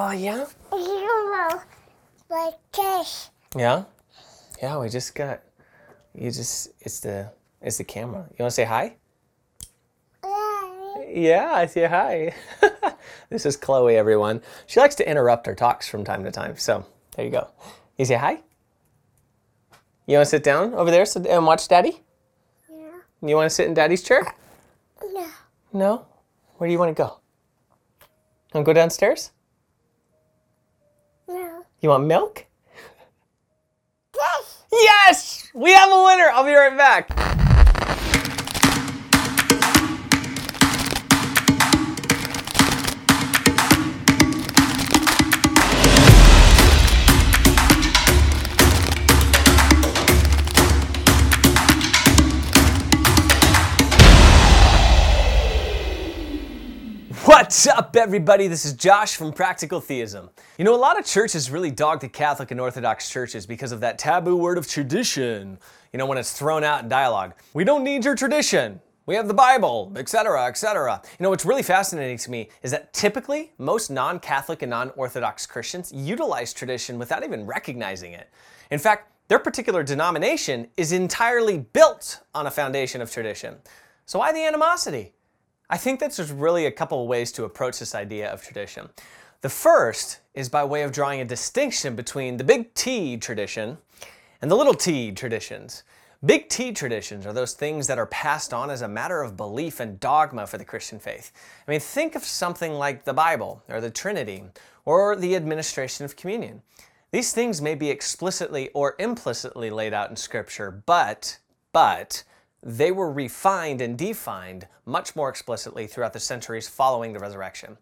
Oh, yeah? You like this. Yeah? Yeah, we just got, you just, it's the, it's the camera. You want to say hi? Yeah. Yeah, I say hi. this is Chloe, everyone. She likes to interrupt our talks from time to time. So there you go. You say hi? You want to sit down over there and watch Daddy? Yeah. You want to sit in Daddy's chair? No. No? Where do you want to go? Want to go downstairs? You want milk? This. Yes! We have a winner! I'll be right back. What's up, everybody? This is Josh from Practical Theism. You know, a lot of churches really dog the Catholic and Orthodox churches because of that taboo word of tradition. You know, when it's thrown out in dialogue. We don't need your tradition. We have the Bible, etc., etc. You know, what's really fascinating to me is that typically most non Catholic and non Orthodox Christians utilize tradition without even recognizing it. In fact, their particular denomination is entirely built on a foundation of tradition. So, why the animosity? I think that there's really a couple of ways to approach this idea of tradition. The first is by way of drawing a distinction between the big T tradition and the little t traditions. Big T traditions are those things that are passed on as a matter of belief and dogma for the Christian faith. I mean, think of something like the Bible or the Trinity or the administration of communion. These things may be explicitly or implicitly laid out in Scripture, but, but, they were refined and defined much more explicitly throughout the centuries following the resurrection.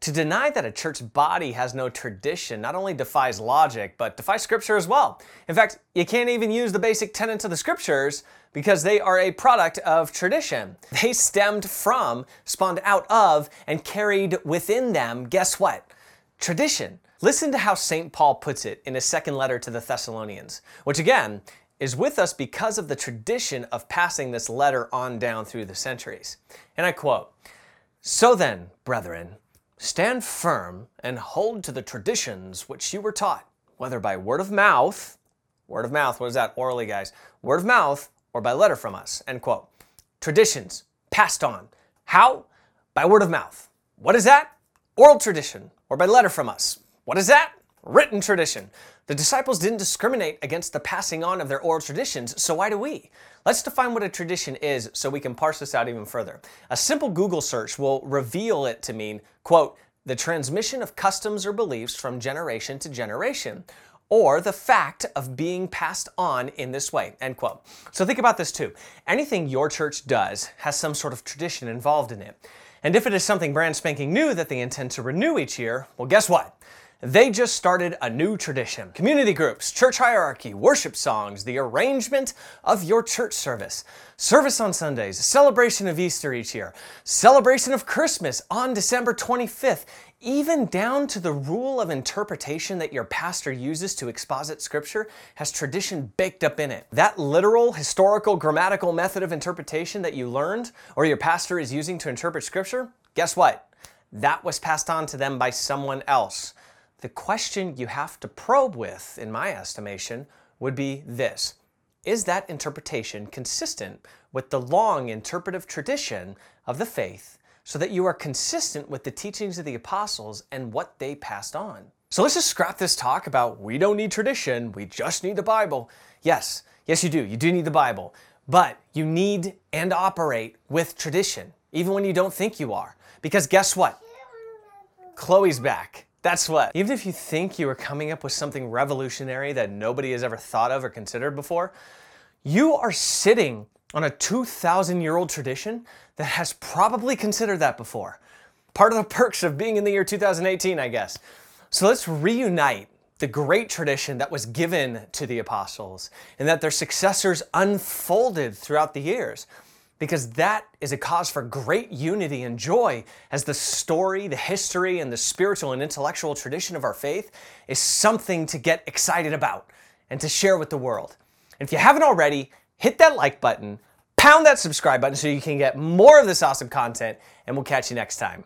To deny that a church body has no tradition not only defies logic, but defies scripture as well. In fact, you can't even use the basic tenets of the scriptures because they are a product of tradition. They stemmed from, spawned out of, and carried within them, guess what? Tradition. Listen to how St. Paul puts it in his second letter to the Thessalonians, which again is with us because of the tradition of passing this letter on down through the centuries. And I quote So then, brethren, stand firm and hold to the traditions which you were taught, whether by word of mouth, word of mouth, what is that? Orally, guys, word of mouth, or by letter from us, end quote. Traditions passed on. How? By word of mouth. What is that? Oral tradition, or by letter from us. What is that? Written tradition. The disciples didn't discriminate against the passing on of their oral traditions, so why do we? Let's define what a tradition is so we can parse this out even further. A simple Google search will reveal it to mean, quote, the transmission of customs or beliefs from generation to generation, or the fact of being passed on in this way, end quote. So think about this too. Anything your church does has some sort of tradition involved in it. And if it is something brand spanking new that they intend to renew each year, well, guess what? They just started a new tradition. Community groups, church hierarchy, worship songs, the arrangement of your church service, service on Sundays, celebration of Easter each year, celebration of Christmas on December 25th, even down to the rule of interpretation that your pastor uses to exposit scripture has tradition baked up in it. That literal, historical, grammatical method of interpretation that you learned or your pastor is using to interpret scripture, guess what? That was passed on to them by someone else. The question you have to probe with, in my estimation, would be this Is that interpretation consistent with the long interpretive tradition of the faith so that you are consistent with the teachings of the apostles and what they passed on? So let's just scrap this talk about we don't need tradition, we just need the Bible. Yes, yes, you do. You do need the Bible. But you need and operate with tradition, even when you don't think you are. Because guess what? Chloe's back. That's what. Even if you think you are coming up with something revolutionary that nobody has ever thought of or considered before, you are sitting on a 2,000 year old tradition that has probably considered that before. Part of the perks of being in the year 2018, I guess. So let's reunite the great tradition that was given to the apostles and that their successors unfolded throughout the years because that is a cause for great unity and joy as the story, the history, and the spiritual and intellectual tradition of our faith is something to get excited about and to share with the world. And if you haven't already, hit that like button, pound that subscribe button so you can get more of this awesome content, and we'll catch you next time.